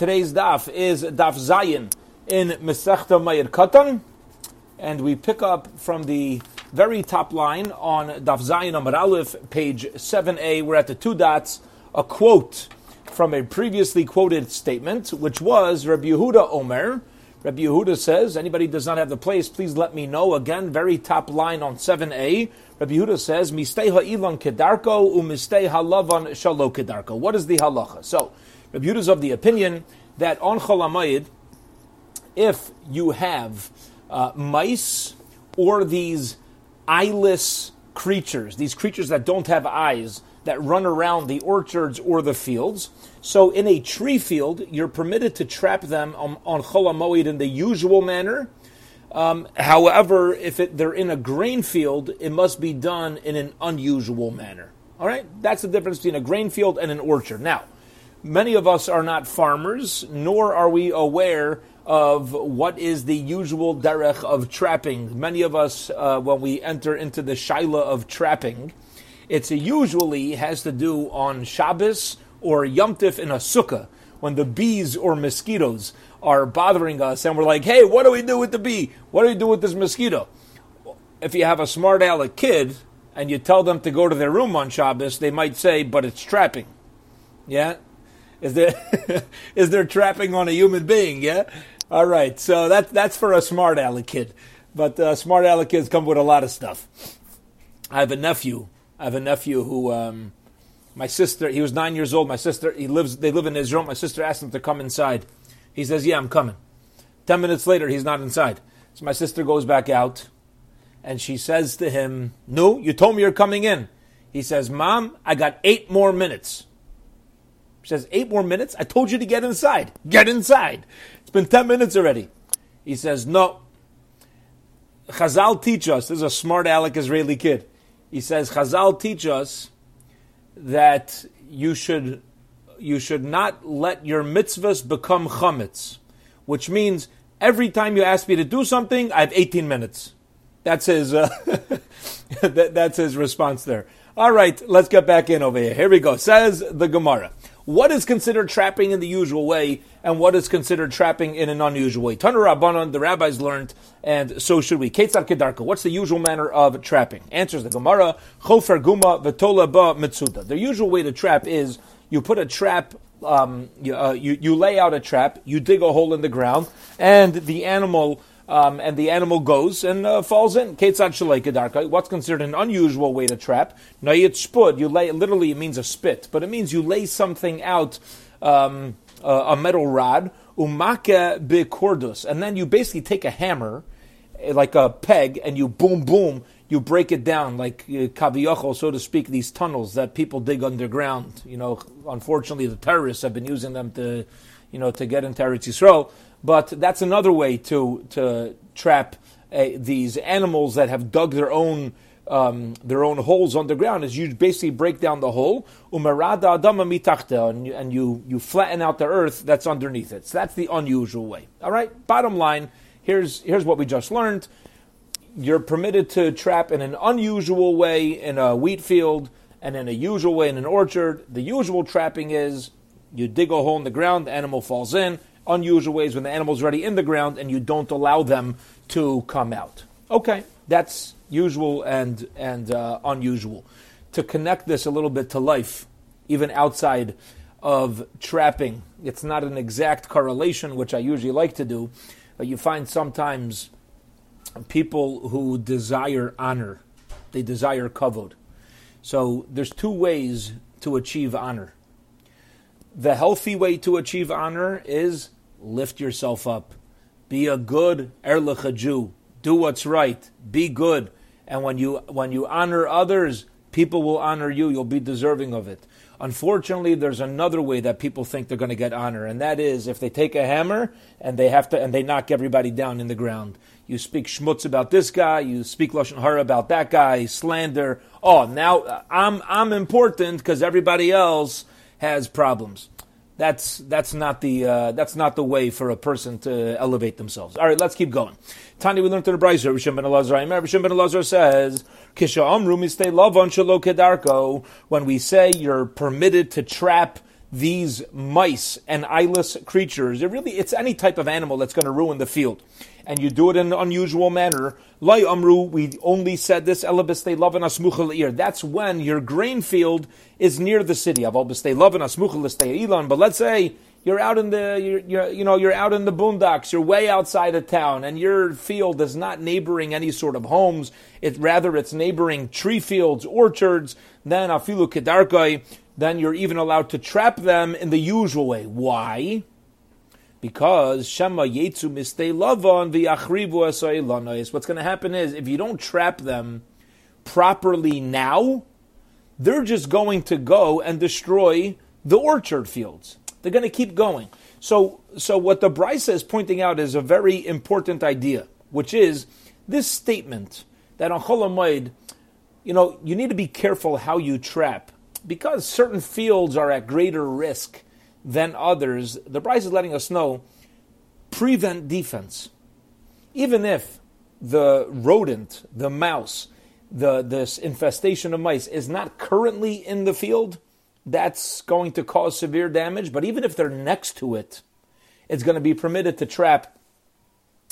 Today's daf is daf Zayin in Mesechta Moed Katan, and we pick up from the very top line on daf Zayin Amar Aleph, page 7a. We're at the two dots, a quote from a previously quoted statement, which was Rabbi Yehuda Omer. Rabbi Yehuda says, anybody does not have the place, please let me know. Again, very top line on 7a. Rabbi Yehuda says, Mistei ha'ilan kedarko umistei halavan shalo kedarko. What is the halacha? So, Rabbi is of the opinion that on Chol HaMoed, if you have uh, mice or these eyeless creatures, these creatures that don't have eyes, that run around the orchards or the fields. So in a tree field, you're permitted to trap them on, on Chol HaMoed in the usual manner. Um, however, if it, they're in a grain field, it must be done in an unusual manner. All right, that's the difference between a grain field and an orchard. Now, many of us are not farmers, nor are we aware of what is the usual derech of trapping. Many of us, uh, when we enter into the shaila of trapping, it usually has to do on Shabbos or Yom Tif in a sukkah when the bees or mosquitoes are bothering us and we're like, hey, what do we do with the bee? What do we do with this mosquito? If you have a smart aleck kid and you tell them to go to their room on Shabbos, they might say, but it's trapping. Yeah? Is there, is there trapping on a human being? Yeah? All right. So that, that's for a smart aleck kid. But uh, smart aleck kids come with a lot of stuff. I have a nephew I have a nephew who, um, my sister, he was nine years old. My sister, he lives, they live in Israel. My sister asked him to come inside. He says, "Yeah, I'm coming." Ten minutes later, he's not inside. So my sister goes back out, and she says to him, "No, you told me you're coming in." He says, "Mom, I got eight more minutes." She says, eight more minutes? I told you to get inside. Get inside. It's been ten minutes already. He says, no. Chazal teach us, this is a smart aleck Israeli kid he says Chazal teach us that you should you should not let your mitzvahs become chametz, which means every time you ask me to do something, I have 18 minutes. That's his uh, that, that's his response there. All right, let's get back in over here. Here we go. Says the Gemara what is considered trapping in the usual way and what is considered trapping in an unusual way. Tanu Rabbanon, the rabbis learned, and so should we. Ketzar Kedarka, what's the usual manner of trapping? Answers the Gemara, Chofer Guma Vetola Ba. The usual way to trap is you put a trap um, you, uh, you, you lay out a trap, you dig a hole in the ground, and the animal um, and the animal goes and uh, falls in. What's considered an unusual way to trap? Nayit spud. You lay literally it means a spit, but it means you lay something out, um, a metal rod, umake bikordus, and then you basically take a hammer, eh, like a peg, and you boom boom. You break it down like uh, so to speak, these tunnels that people dig underground. You know, unfortunately, the terrorists have been using them to, you know, to get into Eretz Yisrael. But that's another way to to trap uh, these animals that have dug their own um, their own holes underground. Is you basically break down the hole, umarada adama mitachta, and you, and you you flatten out the earth that's underneath it. So that's the unusual way. All right. Bottom line, here's here's what we just learned. You're permitted to trap in an unusual way in a wheat field and in a usual way in an orchard. The usual trapping is you dig a hole in the ground, the animal falls in unusual ways when the animal's already in the ground and you don't allow them to come out. Okay, that's usual and and uh, unusual. To connect this a little bit to life, even outside of trapping, it's not an exact correlation, which I usually like to do. But you find sometimes people who desire honor, they desire kavod. So there's two ways to achieve honor. The healthy way to achieve honor is lift yourself up. Be a good Erlich Jew. Do what's right. Be good. And when you when you honor others, people will honor you. You'll be deserving of it. Unfortunately, there's another way that people think they're going to get honor, and that is if they take a hammer and they have to and they knock everybody down in the ground. You speak schmutz about this guy, you speak lashon hara about that guy, slander. Oh, now uh, I'm I'm important because everybody else has problems that's that's not the uh, that's not the way for a person to elevate themselves. All right, let's keep going. Tani, we learned in the Braisa. Rishon ben Elazar. Rishon ben Elazar says, "Kisha amru mistei lavon shelo kedarko." When we say you're permitted to trap these mice and eyeless creatures, it really it's any type of animal that's going to ruin the field, and you do it in an unusual manner. Lai amru, we only said this elabis they love ear. That's when your grain field is near the city. Aval they love ilan. But let's say you're out in the you're, you're, you know you're out in the boondocks you're way outside of town and your field is not neighboring any sort of homes it rather it's neighboring tree fields orchards then afilu kedarkai then you're even allowed to trap them in the usual way why because shema yetsu mistay lavon v'yachrivu asay what's going to happen is if you don't trap them properly now they're just going to go and destroy the orchard fields they're going to keep going. So, so what the Braisa is pointing out is a very important idea, which is this statement that on Chol HaMoed, you know, you need to be careful how you trap because certain fields are at greater risk than others. The Braisa is letting us know prevent defense. Even if the rodent, the mouse, the this infestation of mice is not currently in the field, that's going to cause severe damage. But even if they're next to it, it's going to be permitted to trap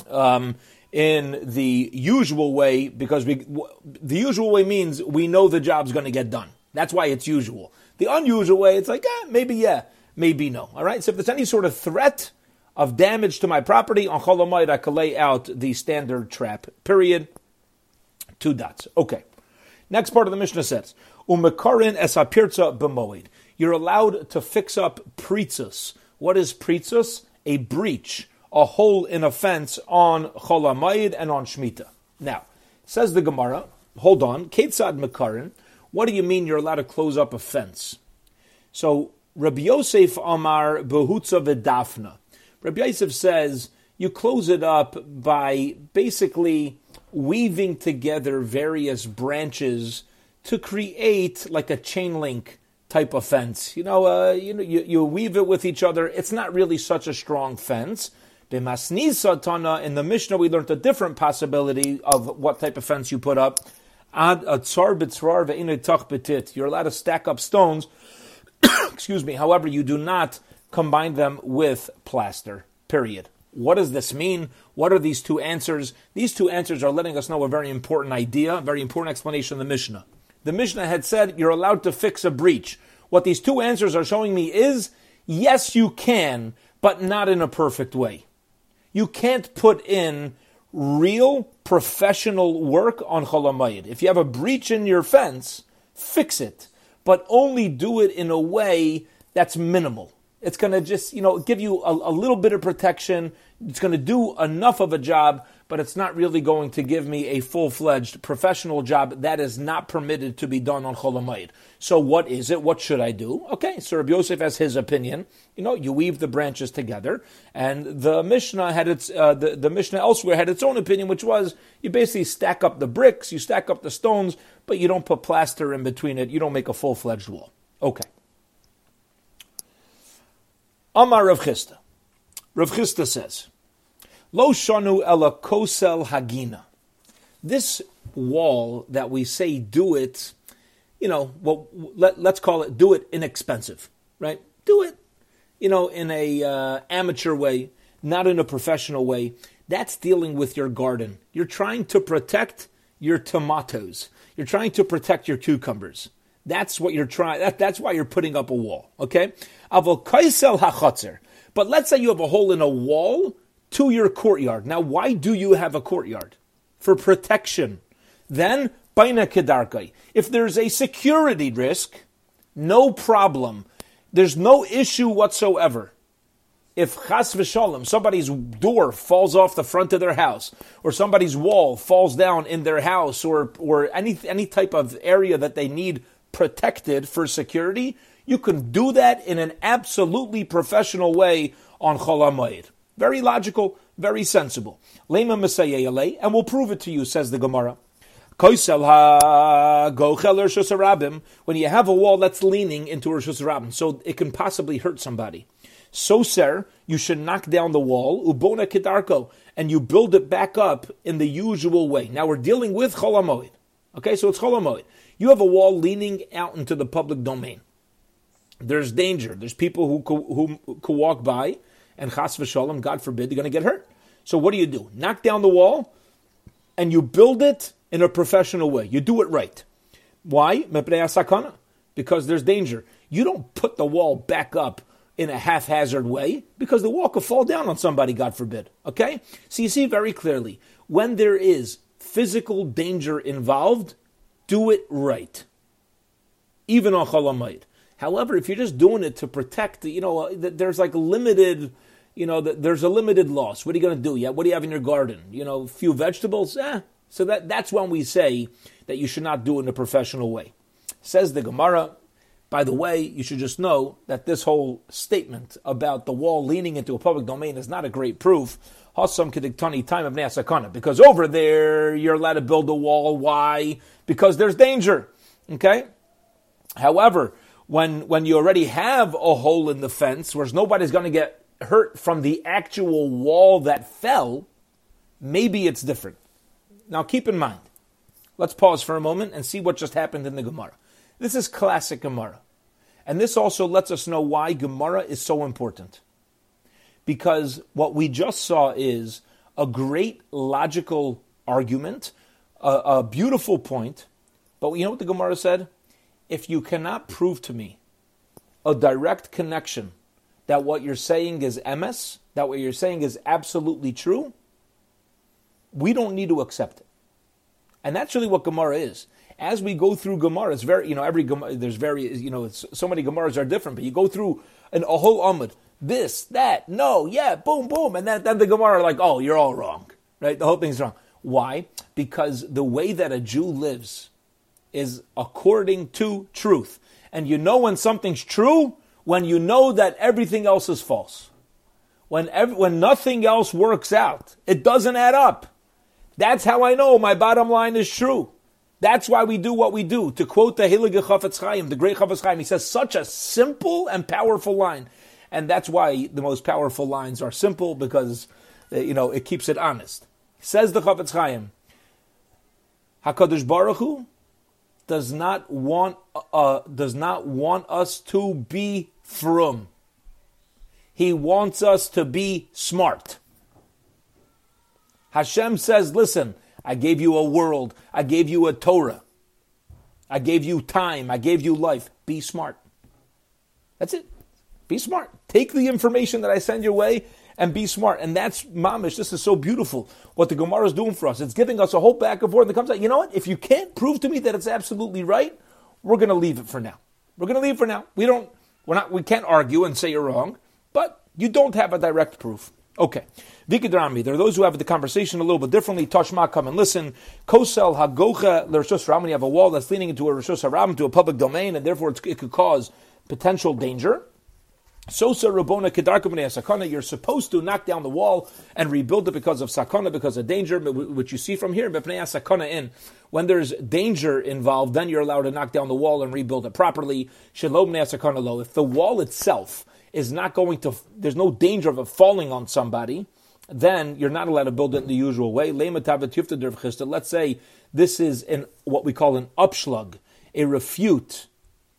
um, in the usual way because we, the usual way means we know the job's going to get done. That's why it's usual. The unusual way, it's like, eh, maybe yeah, maybe no. All right. So if there's any sort of threat of damage to my property on Chol HaMoed, I can lay out the standard trap. Period. Two dots. Okay. Next part of the Mishnah says, Umekarin es apirza b'moed. You're allowed to fix up pritzas. What is pritzas? A breach, a hole in a fence on Chol HaMoed and on shmita. Now, says the Gemara, hold on, ketzad mekarin. What do you mean you're allowed to close up a fence? So Rabbi Yosef Amar behutza v'dafna. Rabbi Yosef says you close it up by basically weaving together various branches to create like a chain link type of fence. You know, uh, you know, you, you weave it with each other. It's not really such a strong fence. In the Mishnah, we learned a different possibility of what type of fence you put up. Ad You're allowed to stack up stones. Excuse me. However, you do not combine them with plaster. Period. What does this mean? What are these two answers? These two answers are letting us know a very important idea, a very important explanation of the Mishnah. The Mishnah had said you're allowed to fix a breach. What these two answers are showing me is yes, you can, but not in a perfect way. You can't put in real professional work on Chol HaMoed. If you have a breach in your fence, fix it, but only do it in a way that's minimal. It's going to just, you know, give you a, a little bit of protection. It's going to do enough of a job, but it's not really going to give me a full fledged professional job that is not permitted to be done on Chol HaMoed. So, what is it? What should I do? Okay, so Rabbi Yosef has his opinion. You know, you weave the branches together, and the Mishnah had its, uh, the, the Mishnah elsewhere had its own opinion, which was you basically stack up the bricks, you stack up the stones, but you don't put plaster in between it, you don't make a full fledged wall. Okay. Amar Rav Chisda. Rav Chisda says, Lo shanu ela kosel hagina. This wall that we say do it, you know, well, let, let's call it do it inexpensive, right? Do it, you know, in a uh, amateur way, not in a professional way. That's dealing with your garden. You're trying to protect your tomatoes. You're trying to protect your cucumbers. That's what you're trying. That, that's why you're putting up a wall. Okay. But let's say you have a hole in a wall to your courtyard. Now, why do you have a courtyard? For protection. Then, baina kedarkai. If there's a security risk, no problem. There's no issue whatsoever. If chas v'shalom, somebody's door falls off the front of their house, or somebody's wall falls down in their house, or or any any type of area that they need protected for security, you can do that in an absolutely professional way on Chol Very logical, very sensible. Lema and we'll prove it to you, says the Gemara. When you have a wall that's leaning into Rosh Hashanah, so it can possibly hurt somebody. So, sir, you should knock down the wall, ubona kidarko, and you build it back up in the usual way. Now we're dealing with Chol HaMoed. Okay, so it's Chol HaMoed. You have a wall leaning out into the public domain. there's danger. There's people who who, could walk by, and chas v'shalom, God forbid, they're going to get hurt. So what do you do? Knock down the wall, and you build it in a professional way. You do it right. Why? Because there's danger. You don't put the wall back up in a haphazard way because the wall could fall down on somebody, God forbid. Okay? So you see very clearly when there is physical danger involved, do it right. Even on Chol HaMoed. However, if you're just doing it to protect, you know, uh, there's like limited, you know, there's a limited loss. What are you going to do? Yeah, what do you have in your garden? You know, a few vegetables? Eh. So that, that's when we say that you should not do it in a professional way. Says the Gemara, by the way, you should just know that this whole statement about the wall leaning into a public domain is not a great proof. Time of. Because over there, you're allowed to build a wall. Why? Because there's danger. Okay? However, when when you already have a hole in the fence, whereas nobody's going to get hurt from the actual wall that fell, maybe it's different. Now keep in mind, let's pause for a moment and see what just happened in the Gemara. This is classic Gemara. And this also lets us know why Gemara is so important. Because what we just saw is a great logical argument, a, a beautiful point, but you know what the Gemara said? if you cannot prove to me a direct connection that what you're saying is emes, that what you're saying is absolutely true, we don't need to accept it. And that's really what Gemara is. As we go through Gemara, it's very, you know, every Gemara, there's very, you know, so many Gemaras are different, but you go through an, a whole Amud, this, that, no, yeah, boom, boom, and then, then the Gemara are like, oh, you're all wrong, right? The whole thing's wrong. Why? Because the way that a Jew lives is according to truth. And you know when something's true when you know that everything else is false. When, every, when nothing else works out, it doesn't add up. That's how I know my bottom line is true. That's why we do what we do. To quote the Heilige Chafetz Chaim, the great Chafetz Chaim, he says such a simple and powerful line. And that's why the most powerful lines are simple because, uh, you know, it keeps it honest. Says the Chafetz Chaim, HaKadosh Baruch Hu does not want uh, does not want us to be frum. He wants us to be smart. Hashem says, "Listen, I gave you a world. I gave you a Torah. I gave you time. I gave you life. Be smart." That's it. Be smart. Take the information that I send your way and be smart. And that's mamish. This is so beautiful what the Gemara is doing for us. It's giving us a whole back and forth. It comes out, you know what? If you can't prove to me that it's absolutely right, we're going to leave it for now. We're going to leave it for now. We don't. We're not. We can't argue and say you're wrong, but you don't have a direct proof. Okay. Vikadrami, there are those who have the conversation a little bit differently. Tashma, come and listen. Kosel hagocha l'rishos ram. When you have a wall that's leaning into a rishos haram, to a public domain, and therefore it could cause potential danger. Sosa Rabona Kedarka Sakana, you're supposed to knock down the wall and rebuild it because of Sakana, because of danger, which you see from here, Sakana in. When there's danger involved, then you're allowed to knock down the wall and rebuild it properly. Shalom Sakana lo. If the wall itself is not going to, there's no danger of it falling on somebody, then you're not allowed to build it in the usual way. Let's say this is in what we call an upslug, a refute,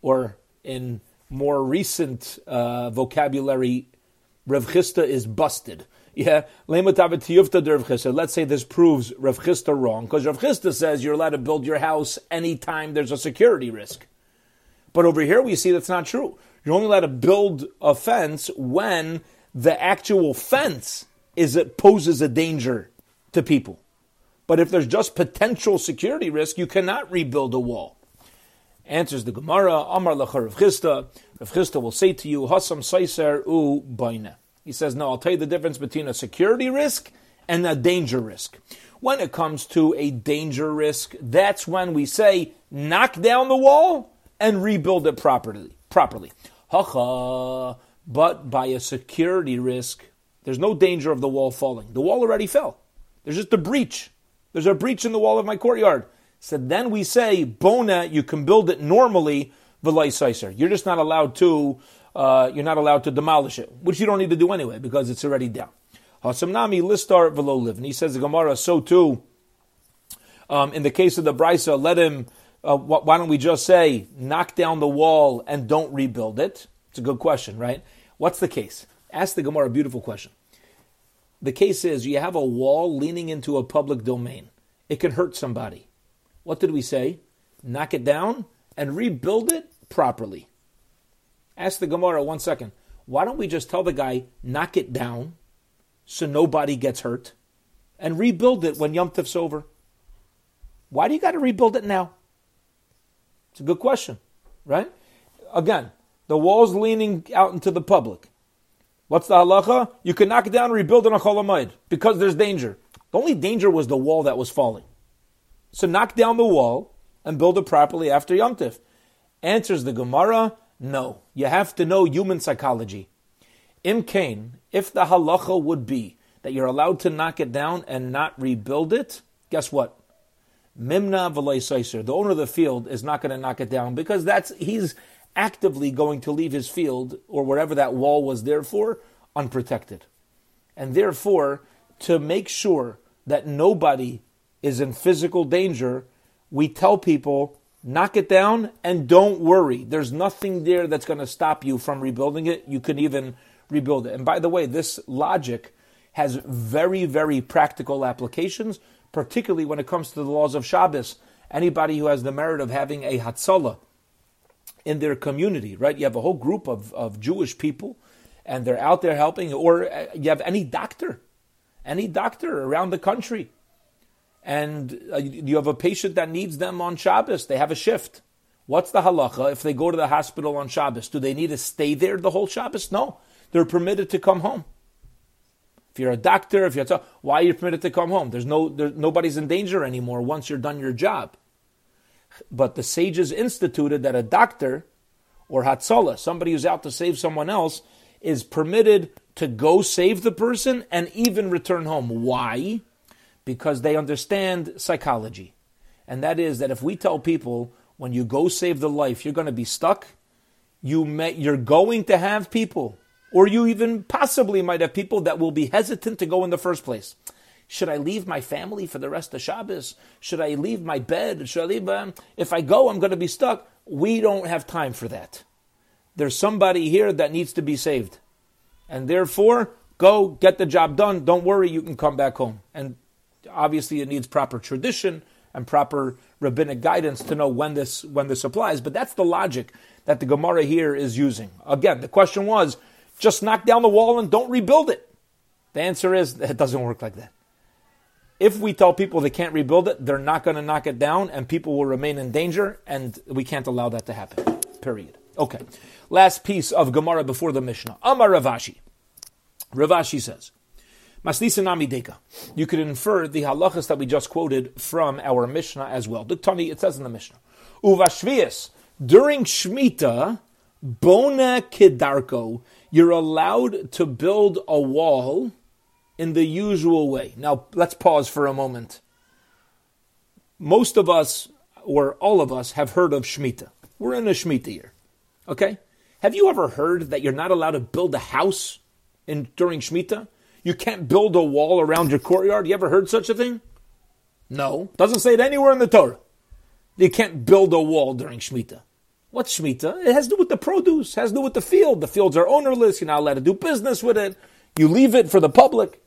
or in more recent uh, vocabulary, Rav Chisda is busted. Yeah, let's say this proves Rav Chisda wrong, because Rav Chisda says you're allowed to build your house anytime there's a security risk. But over here we see that's not true. You're only allowed to build a fence when the actual fence is it poses a danger to people. But if there's just potential security risk, you cannot rebuild a wall. Answers the Gemara, Amar Lachar Rav Chisda. Rav Chisda will say to you, Hasam Saiser U Baina. He says, no, I'll tell you the difference between a security risk and a danger risk. When it comes to a danger risk, that's when we say, knock down the wall and rebuild it properly. Properly. Hacha. But by a security risk, there's no danger of the wall falling. The wall already fell. There's just a breach. There's a breach in the wall of my courtyard. So then we say, bona, you can build it normally, v'lai You're just not allowed to, uh, you're not allowed to demolish it, which you don't need to do anyway, because it's already down. Hasamnami listar live. And he says the Gemara, so too, um, in the case of the Braisa, let him uh, why don't we just say knock down the wall and don't rebuild it? It's a good question, right? What's the case? Ask the Gemara a beautiful question. The case is you have a wall leaning into a public domain. It can hurt somebody. What did we say? Knock it down and rebuild it properly. Ask the Gemara one second. Why don't we just tell the guy, knock it down so nobody gets hurt and rebuild it when Yom Tif's over? Why do you got to rebuild it now? It's a good question, right? Again, the wall's leaning out into the public. What's the halacha? You can knock it down and rebuild it a Chol HaMoed because there's danger. The only danger was the wall that was falling. So knock down the wall and build it properly after Yom Tif. Answers the Gemara, no. You have to know human psychology. Im Kain, if the halacha would be that you're allowed to knock it down and not rebuild it, guess what? Mimna v'loy The owner of the field is not going to knock it down because that's he's actively going to leave his field or wherever that wall was there for unprotected. And therefore, to make sure that nobody is in physical danger, we tell people knock it down and don't worry. There's nothing there that's going to stop you from rebuilding it. You can even rebuild it. And by the way, this logic has very, very practical applications particularly when it comes to the laws of Shabbos. Anybody who has the merit of having a Hatzalah in their community, right? You have a whole group of, of Jewish people and they're out there helping, or uh, you have any doctor, any doctor around the country, and uh, you have a patient that needs them on Shabbos, they have a shift. What's the halacha if they go to the hospital on Shabbos? Do they need to stay there the whole Shabbos? No. They're permitted to come home. If you're a doctor, if you're a, why are you permitted to come home? There's no, there, nobody's in danger anymore once you're done your job. But the sages instituted that a doctor or Hatzalah, somebody who's out to save someone else, is permitted to go save the person and even return home. Why? Because they understand psychology. And that is that if we tell people when you go save the life, you're going to be stuck, you may, you're going to have people or you even possibly might have people that will be hesitant to go in the first place. Should I leave my family for the rest of Shabbos? Should I leave my bed? Should I leave? Um, if I go, I'm going to be stuck. We don't have time for that. There's somebody here that needs to be saved. And therefore, go get the job done. Don't worry, you can come back home. And obviously, it needs proper tradition and proper rabbinic guidance to know when this when this applies. But that's the logic that the Gemara here is using. Again, the question was just knock down the wall and don't rebuild it? The answer is it doesn't work like that. If we tell people they can't rebuild it, they're not going to knock it down and people will remain in danger, and we can't allow that to happen. Period. Okay. Last piece of Gemara before the Mishnah. Amar Rav Ashi. Ravashi says, Maslisanami Deka. You could infer the halachas that we just quoted from our Mishnah as well. Tani, it says in the Mishnah. Uvashvias. During Shemitah, Bona Kedarko, you're allowed to build a wall in the usual way. Now, let's pause for a moment. Most of us, or all of us, have heard of Shemitah. We're in a Shemitah year. Okay? Have you ever heard that you're not allowed to build a house in, during Shemitah? You can't build a wall around your courtyard? You ever heard such a thing? No. Doesn't say it anywhere in the Torah. You can't build a wall during Shemitah. What's Shemitah? It has to do with the produce, it has to do with the field. The fields are ownerless, you're not allowed to do business with it. You leave it for the public.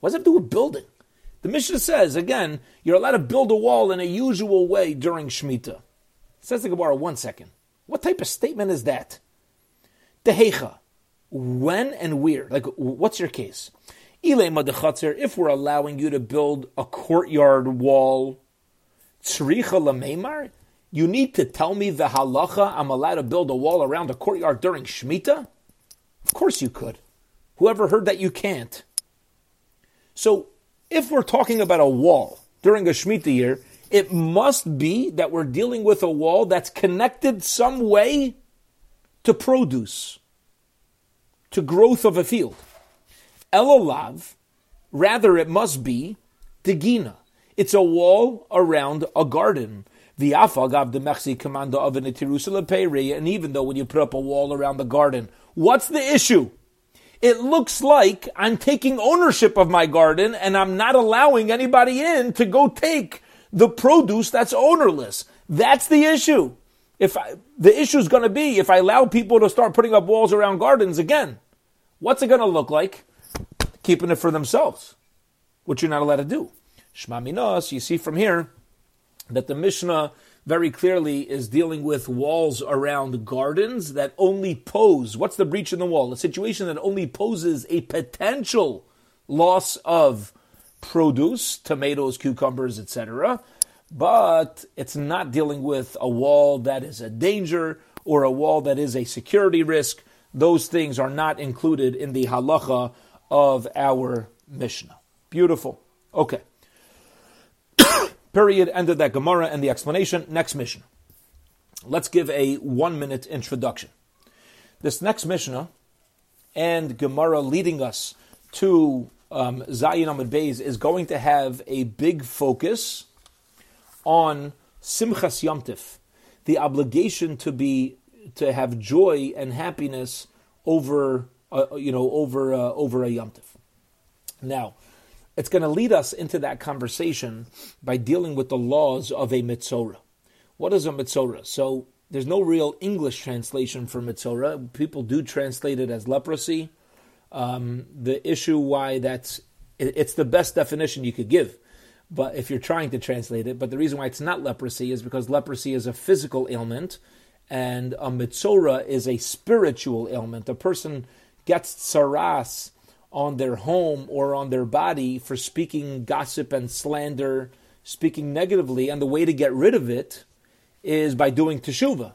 What does it have to do with building? The Mishnah says, again, you're allowed to build a wall in a usual way during Shemitah. Says the Gemara, one second. What type of statement is that? Dehecha. When and where? Like, what's your case? If we're allowing you to build a courtyard wall, you need to tell me the halacha I'm allowed to build a wall around a courtyard during Shemitah? Of course you could. Whoever heard that you can't? So, if we're talking about a wall during a Shemitah year, it must be that we're dealing with a wall that's connected some way to produce, to growth of a field. Elolav, rather it must be Degina. It's a wall around a garden the afagav the mechsi commando of an and even though when you put up a wall around the garden, what's the issue? It looks like I'm taking ownership of my garden and I'm not allowing anybody in to go take the produce that's ownerless. That's the issue. If I, the issue is going to be if I allow people to start putting up walls around gardens again, what's it going to look like? Keeping it for themselves, which you're not allowed to do. Shma Minos, you see from here that the Mishnah very clearly is dealing with walls around gardens that only pose what's the breach in the wall? A situation that only poses a potential loss of produce, tomatoes, cucumbers, etc. But it's not dealing with a wall that is a danger or a wall that is a security risk. Those things are not included in the halacha of our Mishnah. Beautiful. Okay. Period. Ended that Gemara and the explanation. Next mission. Let's give a one minute introduction. This next Mishnah and Gemara leading us to um, Zayin Amud Beis is going to have a big focus on Simchas Yomtiv, the obligation to be to have joy and happiness over uh, you know over uh, over a Yomtiv. Now, it's going to lead us into that conversation by dealing with the laws of a mitzora. What is a mitzora? So there's no real English translation for mitzora. People do translate it as leprosy. Um, the issue why that's it's the best definition you could give. But if you're trying to translate it, but the reason why it's not leprosy is because leprosy is a physical ailment, and a mitzora is a spiritual ailment. A person gets tsaras on their home or on their body for speaking gossip and slander, speaking negatively, and the way to get rid of it is by doing teshuva,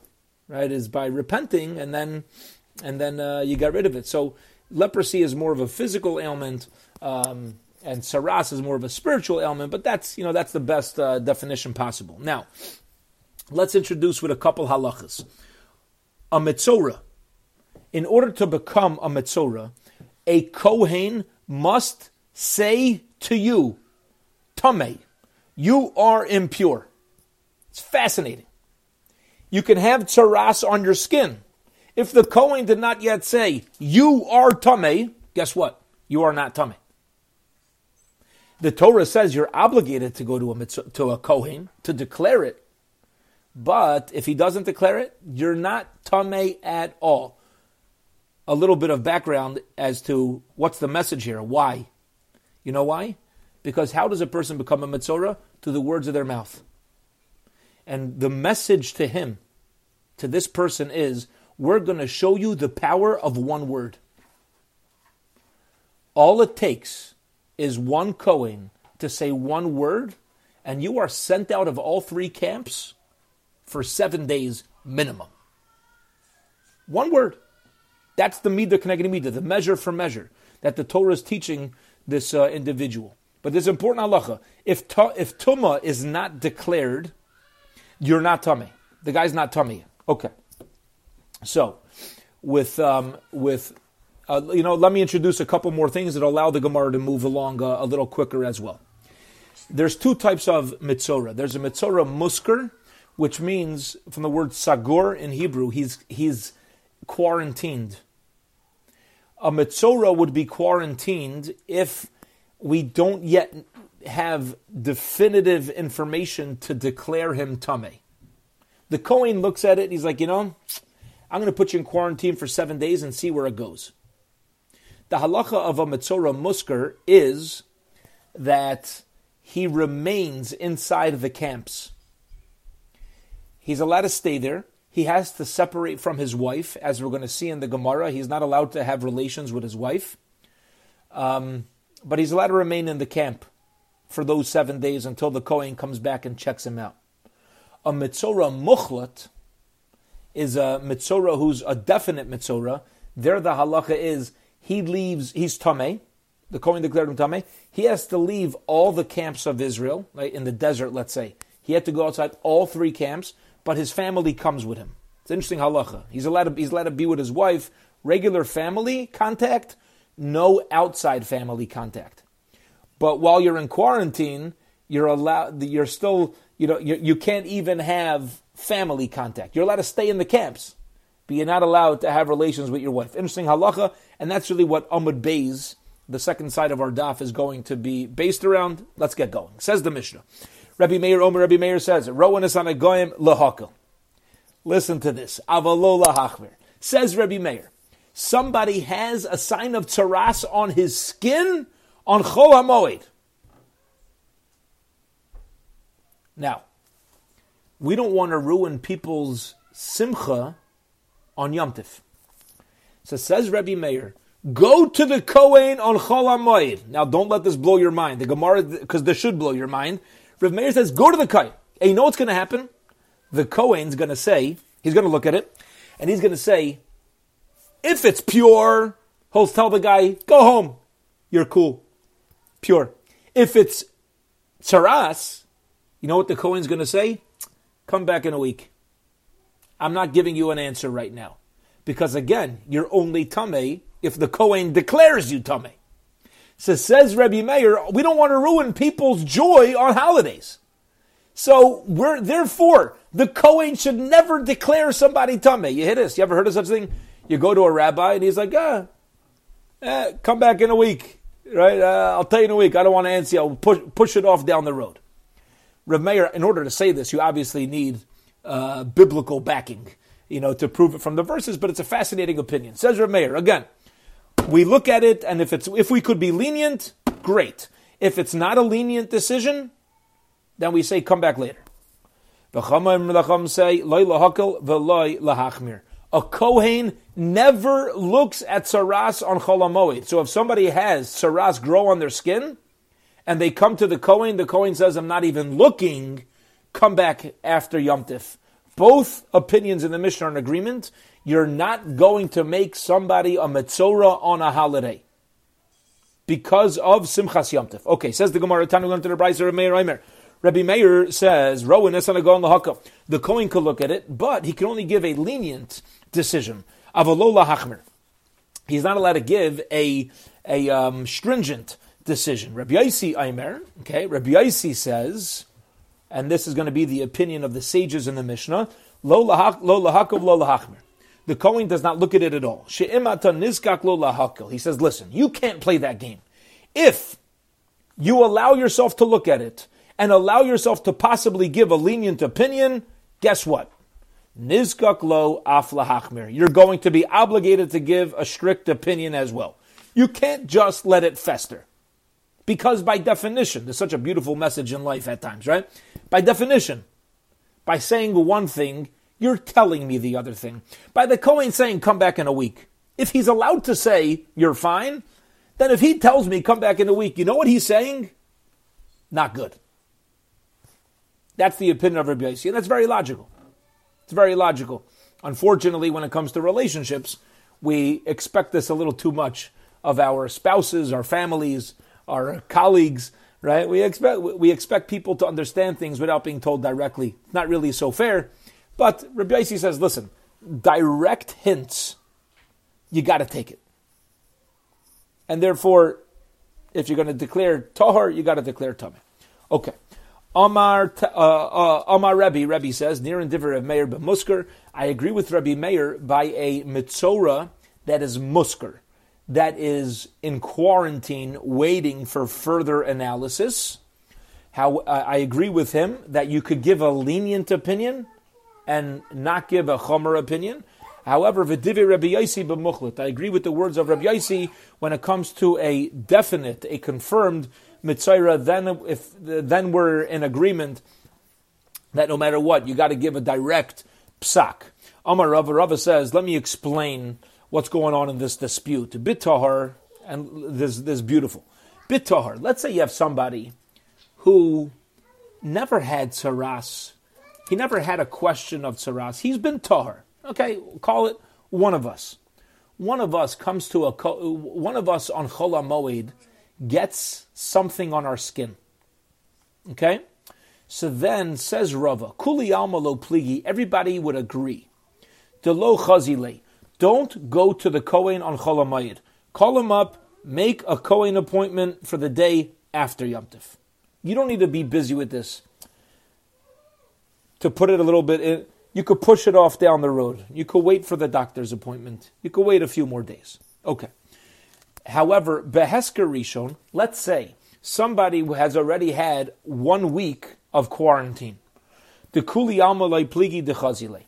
right? Is by repenting and then and then uh, you get rid of it. So leprosy is more of a physical ailment, um, and tsaras is more of a spiritual ailment. But that's you know that's the best uh, definition possible. Now, let's introduce with a couple halachas. A mitzora. In order to become a mitzora, a Kohen must say to you, Tame, you are impure. It's fascinating. You can have tsaras on your skin. If the Kohen did not yet say, you are Tame, guess what? You are not Tame. The Torah says you're obligated to go to a, to a Kohen to declare it. But if he doesn't declare it, you're not Tame at all a little bit of background as to what's the message here. Why? You know why? Because how does a person become a Mitzorah? To the words of their mouth. And the message to him, to this person, is we're going to show you the power of one word. All it takes is one Kohen to say one word, and you are sent out of all three camps for seven days minimum. One word. That's the midah connected midah, the measure for measure that the Torah is teaching this uh, individual. But there's important halacha. If ta, if tuma is not declared, you're not tummy. The guy's not tummy. Okay. So, with um, with uh, you know, let me introduce a couple more things that allow the Gemara to move along uh, a little quicker as well. There's two types of mitzora. There's a mitzora musker, which means from the word sagor in Hebrew, he's he's quarantined. A Mitzora would be quarantined if we don't yet have definitive information to declare him Tame. The Kohen looks at it, he's like, you know, I'm going to put you in quarantine for seven days and see where it goes. The halacha of a Mitzora Musker is that he remains inside the camps. He's allowed to stay there he has to separate from his wife, as we're going to see in the Gemara. He's not allowed to have relations with his wife, um, but he's allowed to remain in the camp for those seven days until the Kohen comes back and checks him out. A mitzora muchlat is a mitzora who's a definite mitzora. There, the halacha is he leaves. He's tameh. The Kohen declared him tameh. He has to leave all the camps of Israel, like in the desert. Let's say he had to go outside all three camps but his family comes with him. It's interesting halacha. He's allowed to, he's allowed to be with his wife, regular family contact, no outside family contact. But while you're in quarantine, you're allowed, you're still, you know, you, you can't even have family contact. You're allowed to stay in the camps, but you're not allowed to have relations with your wife. Interesting halacha, and that's really what Amud Beis, the second side of our daf, is going to be based around. Let's get going. Says the Mishnah. Rabbi Meir Omer, Rabbi Meir says, Rowan is on a goyim lahakel. Listen to this. Avalo lahachmer. Says Rabbi Meir, somebody has a sign of tzaras on his skin on Chol HaMoed. Now, we don't want to ruin people's simcha on Yom Tif. So says Rabbi Meir, go to the Kohen on Chol HaMoed. Now, don't let this blow your mind. The Gemara, because this should blow your mind. Rabbi Meir says, go to the Kohen. And you know what's going to happen? The Kohen's going to say, he's going to look at it, and he's going to say, if it's pure, he'll tell the guy, go home. You're cool. Pure. If it's tzaras, you know what the Kohen's going to say? Come back in a week. I'm not giving you an answer right now. Because again, you're only tame if the Kohen declares you tame. So says Rebbe Meir, we don't want to ruin people's joy on holidays. So we're therefore the Kohen should never declare somebody tame. You hit us. You ever heard of such a thing? You go to a rabbi and he's like, ah, eh, come back in a week, right? Uh, I'll tell you in a week. I don't want to answer. I'll push push it off down the road. Rav Meir, in order to say this, you obviously need uh, biblical backing, you know, to prove it from the verses. But it's a fascinating opinion. Says Rav Meir again we look at it, and if it's if we could be lenient, great. If it's not a lenient decision, then we say come back later. The Chachamim say Loy La Hakal Veloy Lahachmir. A kohen never looks at tsaras on Chol HaMoed. So if somebody has tsaras grow on their skin, and they come to the kohen, the kohen says, "I'm not even looking." Come back after Yom Tif. Both opinions in the Mishnah are in agreement you're not going to make somebody a metzora on a holiday because of Simchas Yom Tov. Okay, says the Gemara, Tanu to the Braisa of Meir Eimer. Rabbi Meir says, Rowan Esanagon Lahaka. The Kohen could look at it, but he can only give a lenient decision. Avalola Hachmer. He's not allowed to give a, a um, stringent decision. Rabbi Yossi Eimer, okay, Rabbi Yossi says, and this is going to be the opinion of the sages in the Mishnah, Lo lahakov lo lahachmer the Kohen does not look at it at all. He says, listen, you can't play that game. If you allow yourself to look at it and allow yourself to possibly give a lenient opinion, guess what? Nizkak lo aflahachmir. You're going to be obligated to give a strict opinion as well. You can't just let it fester. Because by definition, there's such a beautiful message in life at times, right? By definition, by saying one thing, you're telling me the other thing. By the Kohen saying, come back in a week. If he's allowed to say, you're fine, then if he tells me, come back in a week, you know what he's saying? Not good. That's the opinion of Rabbi Yossi, and that's very logical. It's very logical. Unfortunately, when it comes to relationships, we expect this a little too much of our spouses, our families, our colleagues, right? We expect we expect people to understand things without being told directly. Not really so fair. But Rabbi Yossi says, listen, direct hints, you got to take it. And therefore, if you're going to declare Tahar, you got to declare Tameh. Okay. Amar, uh, uh, Amar Rebbe, Rebbe says, near and diver of Meir Musker. I agree with Rebbe Meir by a mitzora that is musker, that is in quarantine, waiting for further analysis. How uh, I agree with him that you could give a lenient opinion and not give a chomer opinion. However, v'divi Rabbi Yossi b'muchlit. I agree with the words of Rabbi Yossi when it comes to a definite, a confirmed mitzayra. Then, if then we're in agreement that no matter what, you got to give a direct psak. Amar Rava Rava says, let me explain what's going on in this dispute. Bitahar, and this this beautiful bitahar. Let's say you have somebody who never had tsaras he never had a question of tsaras. He's been tahar. Okay, call it one of us. One of us comes to a one of us on Chol Moed gets something on our skin. Okay, so then says Rava, Kuli alma lo pligi. Everybody would agree. De lo chazile. Don't go to the Kohen on Chol Moed. Call him up. Make a Kohen appointment for the day after Yom Tif. You don't need to be busy with this to put it a little bit in, you could push it off down the road. You could wait for the doctor's appointment. You could wait a few more days. Okay. However, Behesker Rishon, let's say somebody has already had one week of quarantine. The kuli almalai pligi de chazile.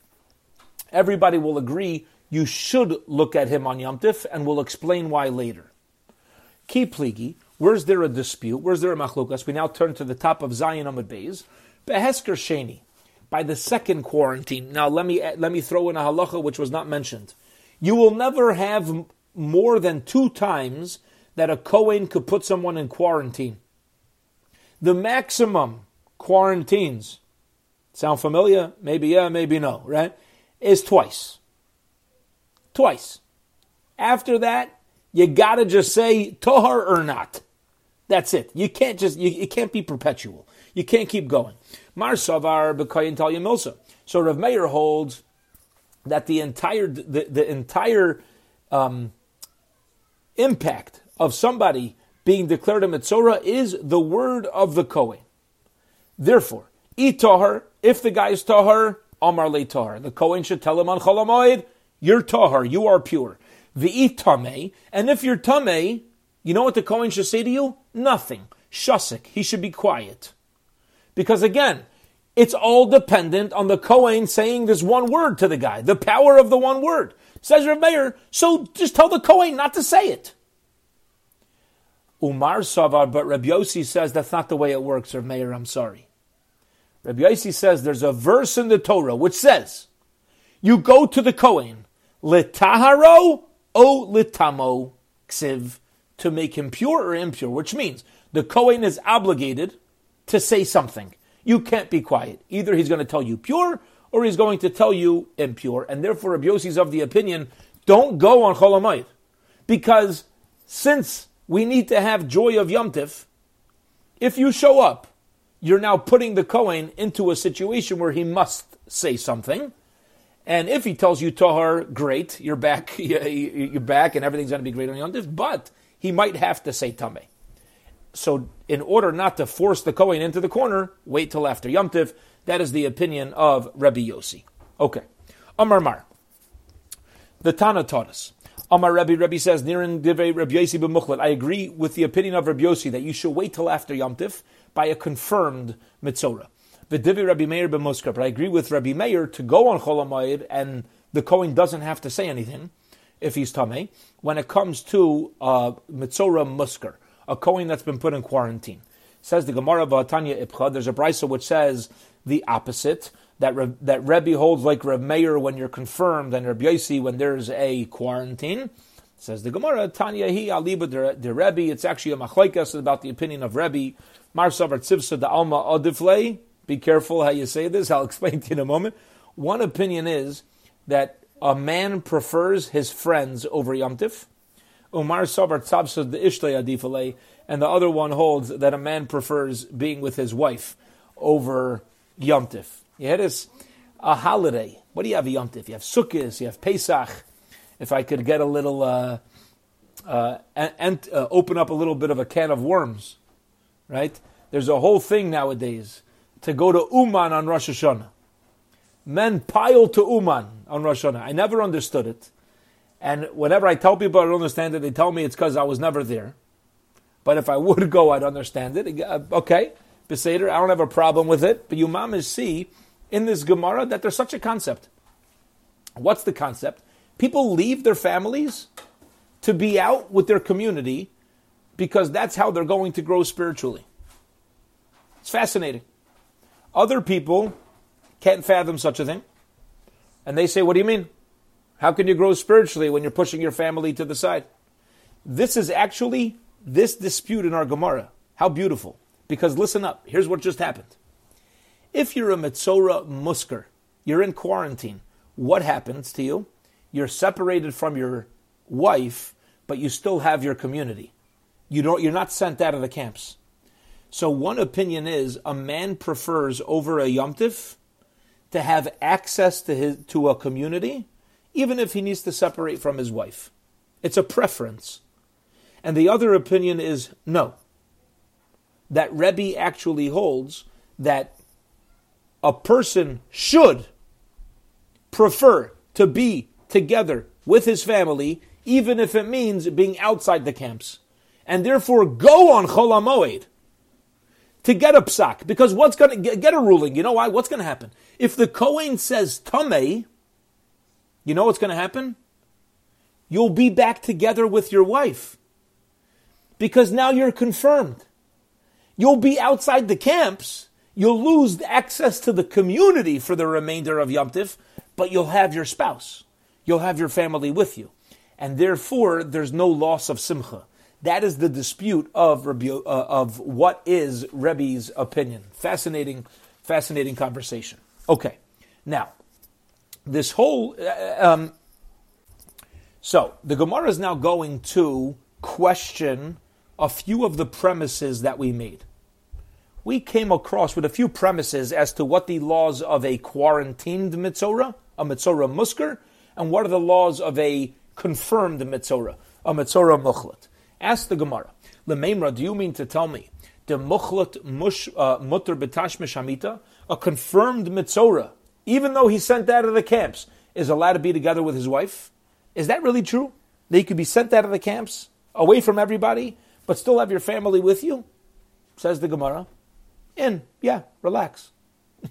Everybody will agree you should look at him on Yom Tif, and we'll explain why later. Ki pligi, where's there a dispute? Where's there a machlukas? We now turn to the top of Zayin Amud Beis. Behesker Sheni, by the second quarantine. Now let me let me throw in a halacha which was not mentioned. You will never have more than two times that a Kohen could put someone in quarantine. The maximum quarantines, sound familiar? Maybe yeah, maybe no, right? Is twice. Twice. After that, you gotta just say Tahar or not. That's it. You can't just, you, can't be perpetual. You can't keep going. Mar Savar B'Kayin Milsa. So Rav Meir holds that the entire, the, the entire um, impact of somebody being declared a Mitzorah is the word of the Kohen. Therefore, Itahar, if the guy is Tahar, Amar Le Tahar. The Kohen should tell him on Chol HaMoed, you're Tahar, you are pure. The Itame, and if you're Tame, you know what the Kohen should say to you? Nothing. Shasik, he should be quiet. Because again, it's all dependent on the Kohen saying this one word to the guy, the power of the one word. Says Rav Meir, so just tell the Kohen not to say it. Umar Savar, but Rabbi Yossi says that's not the way it works, Rav Meir, I'm sorry. Rabbi Yossi says there's a verse in the Torah which says, you go to the Kohen, litaharo o litamo ksiv, to make him pure or impure, which means the Kohen is obligated to say something. You can't be quiet. Either he's going to tell you pure or he's going to tell you impure. And therefore, Rabbi is of the opinion, don't go on Chol HaMoed. Because since we need to have joy of Yom Tif. If you show up, you're now putting the Kohen into a situation where he must say something. And if he tells you Tahar, great, you're back, you're back, and everything's going to be great on Yom. But he might have to say Tameh. So, in order not to force the Kohen into the corner, wait till after Yom Tif. That is the opinion of Rabbi Yossi. Okay. Amar Mar. The Tana taught us Amar Rabbi, Rabbi says, Nirin Divrei Rabbi Yossi b'muchlat. I agree with the opinion of Rabbi Yossi that you should wait till after Yom Tif by a confirmed mitzora. The Divrei Rabbi Meir b'muskar. But I agree with Rabbi Meir to go on Chol and the Kohen doesn't have to say anything if he's Tameh when it comes to uh, mitzora muskar, a Kohen that's been put in quarantine. Says the Gemara Vatanya Ipcha, there's a braisa which says the opposite that Re, that Rebbe holds like Reb Meir when you're confirmed, and Reb Yossi when there's a quarantine. Says the Gemara, Tanya hi aliba de Rebbe. It's actually a machlaikas about the opinion of Rebbe. Mar savar tzivsa de alma odiflei. Be careful how you say this. I'll explain to you in a moment. One opinion is that a man prefers his friends over yomtiv. Umar savar tzavsa de ishtay adifalei. And the other one holds that a man prefers being with his wife over yomtiv. You had this a holiday. What do you have a? You have Sukkot, you have Pesach. If I could get a little, uh, uh, and, uh, open up a little bit of a can of worms, right? There's a whole thing nowadays to go to Uman on Rosh Hashanah. Men pile to Uman on Rosh Hashanah. I never understood it. And whenever I tell people I don't understand it, they tell me it's because I was never there. But if I would go, I'd understand it. Uh, okay, Beseder, I don't have a problem with it. But you mamas see in this Gemara that there's such a concept. What's the concept? People leave their families to be out with their community because that's how they're going to grow spiritually. It's fascinating. Other people can't fathom such a thing. And they say, What do you mean? How can you grow spiritually when you're pushing your family to the side? This is actually this dispute in our Gemara. How beautiful. Because listen up, here's what just happened. If you're a Metzora Musker, you're in quarantine, what happens to you? You're separated from your wife, but you still have your community. You don't, you're not sent out of the camps. So one opinion is a man prefers over a yomtiv to have access to his to a community, even if he needs to separate from his wife. It's a preference. And the other opinion is no. That Rebbe actually holds that a person should prefer to be together with his family, even if it means being outside the camps, and therefore go on Chol HaMoed to get a psak. Because what's going to get a ruling? You know why? What's going to happen? If the Kohen says Tameh, you know what's going to happen? You'll be back together with your wife. Because now you're confirmed. You'll be outside the camps. You'll lose access to the community for the remainder of Yom Tif, but you'll have your spouse. You'll have your family with you. And therefore, there's no loss of simcha. That is the dispute of uh, of what is Rebbe's opinion. Fascinating, fascinating conversation. Okay, now this whole uh, um, so the Gemara is now going to question a few of the premises that we made. We came across with a few premises as to what the laws of a quarantined mitzora, a mitzora musker, and what are the laws of a confirmed mitzora, a mitzora muchlat. Ask the Gemara, Lememra, do you mean to tell me the muchlat mush uh, mutter mishamita, a confirmed mitzora, even though he's sent out of the camps, is allowed to be together with his wife? Is that really true? That you could be sent out of the camps, away from everybody, but still have your family with you? Says the Gemara. In, yeah, relax.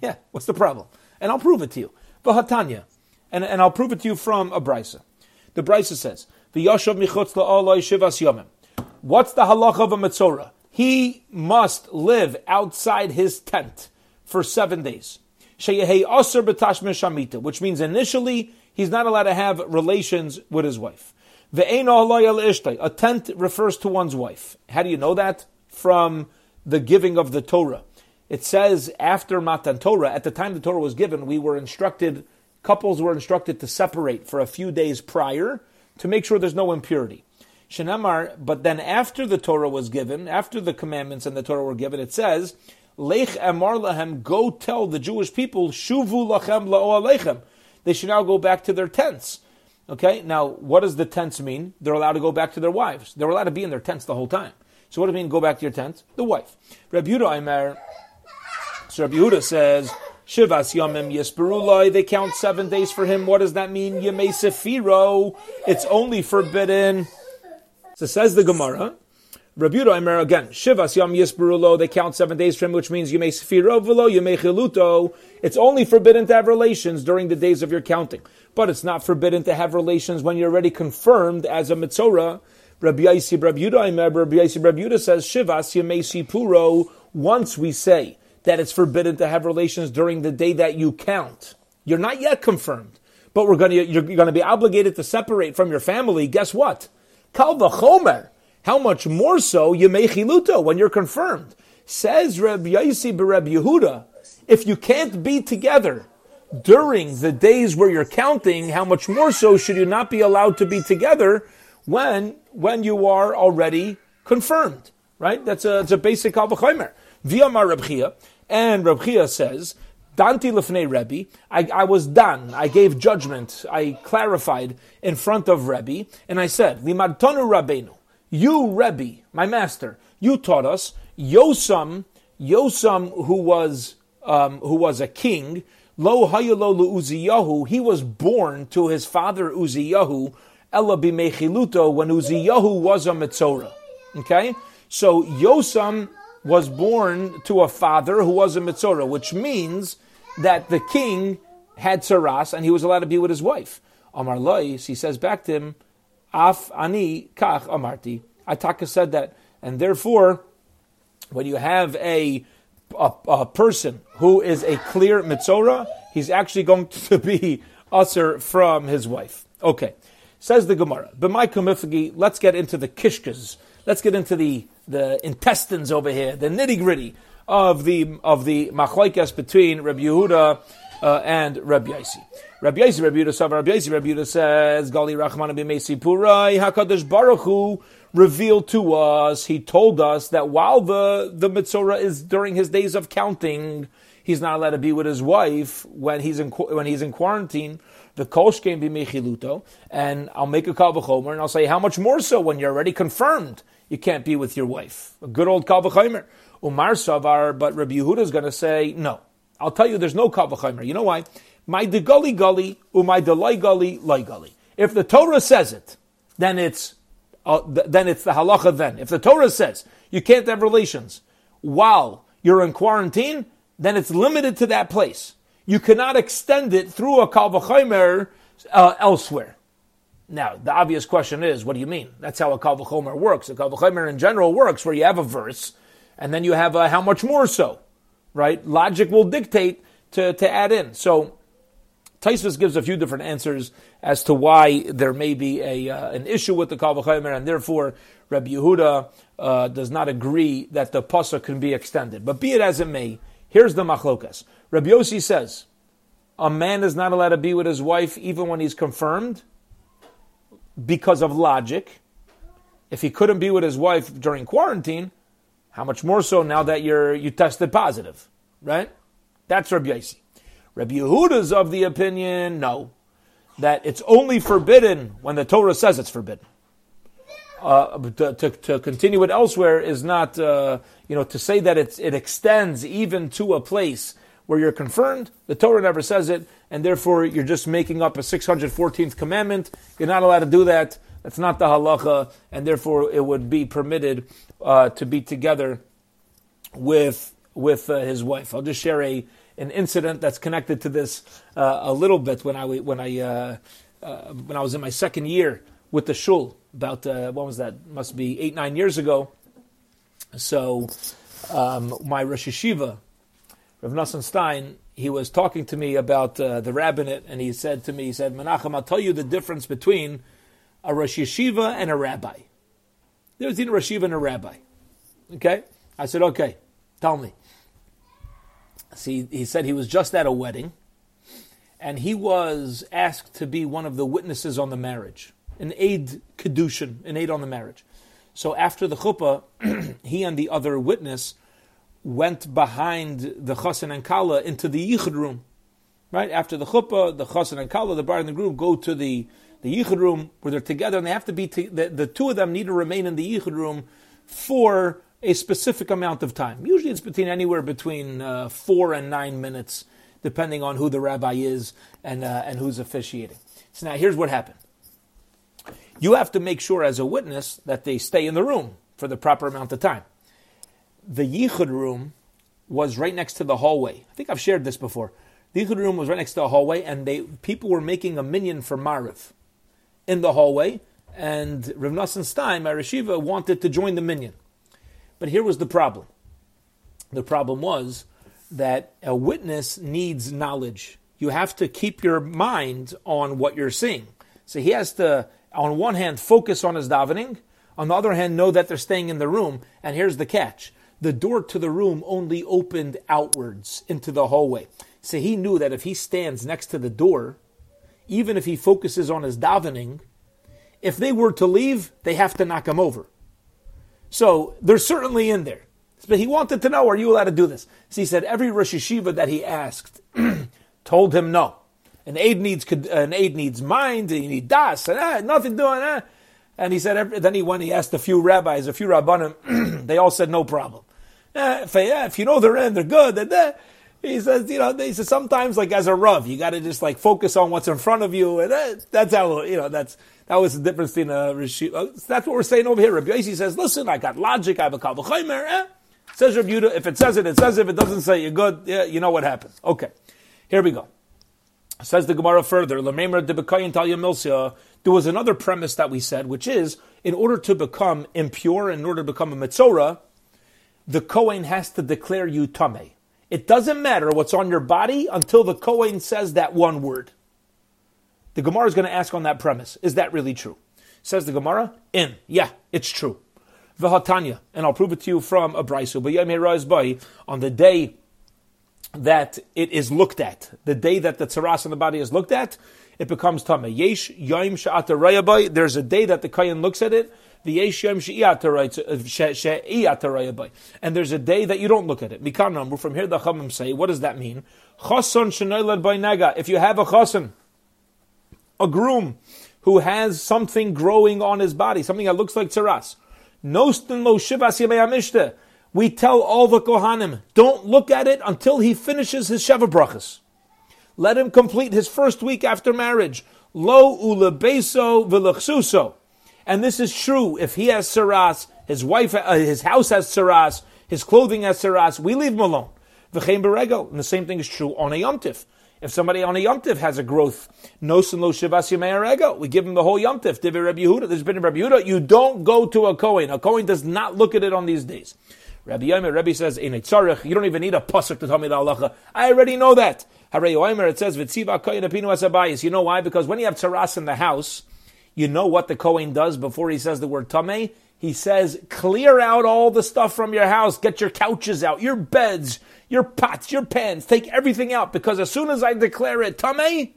Yeah, what's the problem? And I'll prove it to you. Vahatanya. And, and I'll prove it to you from a braisa. The braisa says, "V'yashav michutz la'oloi shivas yomim." What's the halacha of a Metzora? He must live outside his tent for seven days. Which means initially he's not allowed to have relations with his wife. A tent refers to one's wife. How do you know that? From the giving of the Torah. It says after Matan Torah, at the time the Torah was given, we were instructed, couples were instructed to separate for a few days prior to make sure there's no impurity. Shenamar, but then after the Torah was given, after the commandments and the Torah were given, it says, Lech Amar Lahem, go tell the Jewish people, Shuvu Lachem La'oalechem. They should now go back to their tents. Okay, now what does the tents mean? They're allowed to go back to their wives. They're allowed to be in their tents the whole time. So what does it mean, go back to your tent? The wife. Rabbi Yehuda Aimer, so Rabbi says, Shivas Yomim Yisperulai, they count seven days for him. What does that mean? Yemei Sefiro, it's only forbidden so says the Gemara, Rabbi Yehuda again, Shivas Yom Yisberulo, they count seven days from him, which means you may Sfirovelo, you may Chiluto. It's only forbidden to have relations during the days of your counting. But it's not forbidden to have relations when you're already confirmed as a Mitzora. Rabbi Yaisi Rabbi Yehuda Rabbi Yaisi Rabbi Yehuda says, Shivas Yemei Puro, once we say that it's forbidden to have relations during the day that you count, you're not yet confirmed. But we're going to, you're going to be obligated to separate from your family. Guess what? Kal v'chomer. How much more so Yemei Chiluto when you're confirmed? Says Reb Yaisi Reb Yehuda, if you can't be together during the days where you're counting, how much more so should you not be allowed to be together when when you are already confirmed? Right? That's a, it's a basic Kal v'chomer. V'yamar Reb Chia, and Reb Chia says Danti lefnei Rebbe, I, I, was done. I gave judgment. I clarified in front of Rebbe, and I said, Limadtonu Rabbeinu, you Rebbe, my master, you taught us, Yosam, Yosam, who was um, who was a king, Lo Hayalo Uziyahu, he was born to his father Uziyahu, Ella Bimechiluto, when Uziyahu was a Mitzora. Okay? So Yosam was born to a father who was a Mitzora, which means that the king had tsaras and he was allowed to be with his wife. Amar Lois, he says back to him, Af ani kach amarti. Ataka said that. And therefore, when you have a, a, a person who is a clear Mitzora, he's actually going to be usher from his wife. Okay. Says the Gemara, B'mai kumifagi, let's get into the kishkas. Let's get into the, the intestines over here, the nitty gritty of the of the between Rabbi Yehuda uh, and Rabbi Yaisi. Rabbi Yaisi, Rabbi Yehuda, Rabbi Yaisi, Rabbi Yehuda says, "Gali Rachman b'Meisi Purai Hakadosh Baruch Hu revealed to us. He told us that while the the mitzvah is during his days of counting, he's not allowed to be with his wife when he's in when he's in quarantine." The kosh can be mechiluto, and I'll make a kal and I'll say, how much more so when you're already confirmed you can't be with your wife? A good old kal Umar Savar, but Rabbi Yehuda is going to say, no. I'll tell you, there's no Kavachimer. You know why? My de gully gully, umay de lay gully, lay gully. If the Torah says it, then it's, uh, th- then it's the halacha then. If the Torah says you can't have relations while you're in quarantine, then it's limited to that place. You cannot extend it through a Kalvachomer uh, elsewhere. Now, the obvious question is, what do you mean? That's how a Kalvachomer works. A Kalvachomer in general works where you have a verse, and then you have a how much more so, right? Logic will dictate to, to add in. So, Tosfos gives a few different answers as to why there may be a uh, an issue with the Kalvachomer, and therefore Rabbi Yehuda uh, does not agree that the pasuk can be extended. But be it as it may, here's the machlokas. Rabbi Yossi says, a man is not allowed to be with his wife even when he's confirmed because of logic. If he couldn't be with his wife during quarantine, how much more so now that you're you tested positive, right? That's Rabbi Yossi. Rabbi Yehuda's of the opinion, no, that it's only forbidden when the Torah says it's forbidden uh, to, to, to, continue it elsewhere is not, uh, you know, to say that it's, it extends even to a place where you're confirmed. The Torah never says it, and therefore you're just making up a 614th commandment. You're not allowed to do that. That's not the halacha, and therefore it would be permitted uh, to be together with with uh, his wife. I'll just share a an incident that's connected to this uh, a little bit. When I when I uh, when I was in my second year with the shul, about uh, what was that? Must be eight nine years ago. So um, my Rosh Yeshiva, Rav Nassan Stein, he was talking to me about uh, the rabbinate, and he said to me, he said, Menachem, I'll tell you the difference between a Rosh Yeshiva and a rabbi. There's a Rosh Yeshiva and a rabbi. Okay? I said, okay, tell me. See, he said he was just at a wedding, and he was asked to be one of the witnesses on the marriage an aid kedushin, an aid on the marriage. So after the chuppah, he and the other witness went behind the chassan and kala into the yichud room. Right after the chuppah, the chassan and kala, the bride and the groom, go to the the yichud room where they're together, and they have to be to, the, the two of them need to remain in the yichud room for a specific amount of time. Usually, it's between anywhere between uh, four and nine minutes, depending on who the rabbi is and uh, and who's officiating. So now, here's what happened you have to make sure as a witness that they stay in the room for the proper amount of time. The yichud room was right next to the hallway. I think I've shared this before. The yichud room was right next to the hallway, and they people were making a minyan for Mariv in the hallway, and Rav Nassan Stein, my wanted to join the minyan. But here was the problem. The problem was that a witness needs knowledge. You have to keep your mind on what you're seeing. So he has to on one hand, focus on his davening. On the other hand, know that they're staying in the room. And here's the catch the door to the room only opened outwards into the hallway. So he knew that if he stands next to the door, even if he focuses on his davening, if they were to leave, they have to knock him over. So they're certainly in there. But he wanted to know, are you allowed to do this? So he said every Rosh that he asked told him no. An aid needs could an aid needs mind. You need das and eh, nothing doing. Eh. And he said. Then he went. He asked a few rabbis, a few rabbanim. they all said no problem. Eh, if, eh, if, you know they're in, they're good. And, eh. He says, you know, he says sometimes like as a rav, you got to just like focus on what's in front of you, and that's how you know that's that was the difference between a rishi. Uh, that's what we're saying over here. Rabbi Yossi says, listen, I got logic. I have a kavachaymer. Eh? Says Rabbi Yudah, if it says it, it says it. If it doesn't say, you're good. Yeah, you know what happened. Okay, here we go. Says the Gemara further, there was another premise that we said, which is, in order to become impure, in order to become a Mitzorah, the Kohen has to declare you Tameh. It doesn't matter what's on your body until the Kohen says that one word. The Gemara is going to ask on that premise, is that really true? Says the Gemara, in, yeah, it's true. V'hatanya, and I'll prove it to you from a braisa. On the day that it is looked at, the day that the tzaras on the body is looked at, it becomes tama. Yesh yom she'ata There's a day that the kayan looks at it. The yesh yom she'ata And there's a day that you don't look at it. Mikan from here the chamim say, what does that mean? Chason shenoilad by naga. If you have a chason, a groom who has something growing on his body, something that looks like tzaras, lo we tell all the Kohanim, don't look at it until he finishes his Sheva Brachas. Let him complete his first week after marriage. Lo ulebeso v'lechsuso. And this is true if he has tsaras, his wife, uh, his house has tsaras, his clothing has tsaras, we leave him alone. V'chein beregel. And the same thing is true on a yomtiv. If somebody on a yomtiv has a growth, nos and lo shivas regel, we give him the whole yomtiv. Divi Rabbi Yehuda, there's been a Rabbi Yehuda, you don't go to a Kohen. A Kohen does not look at it on these days. Rabbi Yomer, Rabbi says, in a tzarech, you don't even need a pasuk to tell me the halacha. I already know that. It says, koyin apinu. You know why? Because when you have tzaras in the house, you know what the Kohen does before he says the word tameh? He says, clear out all the stuff from your house. Get your couches out, your beds, your pots, your pans. Take everything out because as soon as I declare it tameh,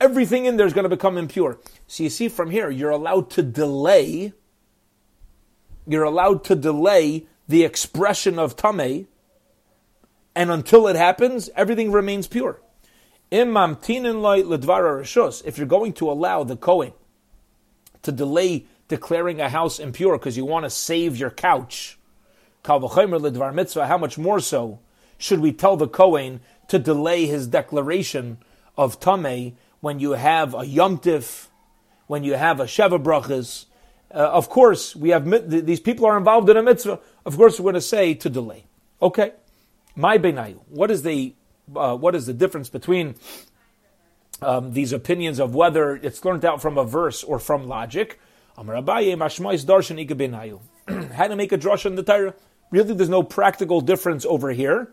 everything in there is going to become impure. So you see from here, you're allowed to delay. You're allowed to delay the expression of tameh, and until it happens, everything remains pure. If you're going to allow the Kohen to delay declaring a house impure because you want to save your couch, how much more so should we tell the Kohen to delay his declaration of Tameh when you have a Yomtiv, when you have a Sheva Brachas? Uh, of course, we have these people are involved in a mitzvah. Of course, we're going to say to delay. Okay, my benayu. What is the uh, what is the difference between um, these opinions of whether it's learned out from a verse or from logic? How to make a drush in the Torah? Really, there's no practical difference over here,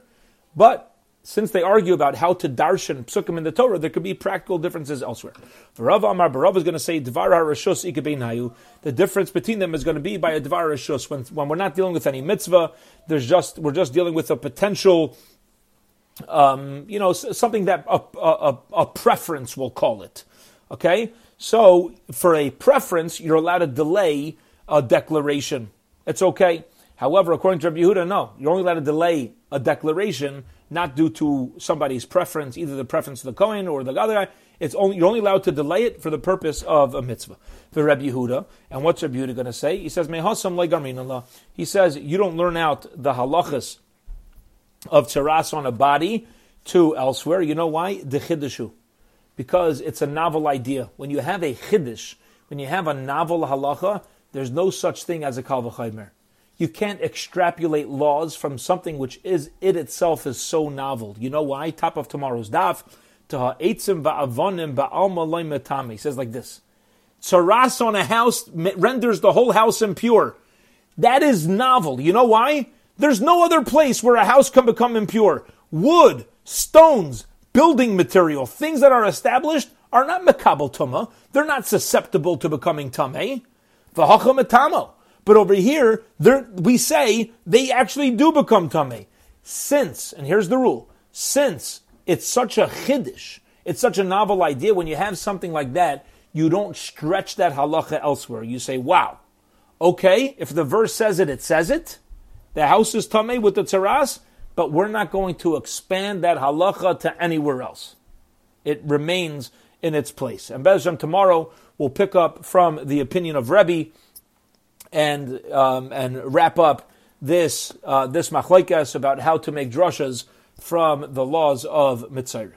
but since they argue about how to darshan psukim in the Torah, there could be practical differences elsewhere. Rav Amar Barav is going to say dvar harashus ikabeinayu. The difference between them is going to be by a dvar harashus. When when we're not dealing with any mitzvah, there's just we're just dealing with a potential, um, you know, something that a, a, a preference we'll call it. Okay, so for a preference, you're allowed to delay a declaration. It's okay. However, according to Rabbi Yehuda, no, you're only allowed to delay a declaration not due to somebody's preference, either the preference of the Kohen or the other guy. It's only you're only allowed to delay it for the purpose of a mitzvah. For Rabbi Yehuda, and what's Rabbi Yehuda going to say? He says, "Mehasam legarmin He says you don't learn out the halachas of tsaras on a body to elsewhere. You know why? The chiddushu, because it's a novel idea. When you have a chiddush, when you have a novel halacha, there's no such thing as a kal v'chaymer you can't extrapolate laws from something which is it itself is so novel. You know why? Top of tomorrow's daf. to He says like this. Tsaras on a house renders the whole house impure. That is novel. You know why? There's no other place where a house can become impure. Wood, stones, building material, things that are established are not mekabel tuma. They're not susceptible to becoming tameh. V'hacha but over here, we say they actually do become tamei. Since, and here's the rule, since it's such a chiddush, it's such a novel idea, when you have something like that, you don't stretch that halacha elsewhere. You say, wow, okay, if the verse says it, it says it. The house is tamei with the tzaras, but we're not going to expand that halacha to anywhere else. It remains in its place. And Bezram, tomorrow we'll pick up from the opinion of Rebbe and um, and wrap up this uh, this machlaikas about how to make drushas from the laws of Mitzrayim.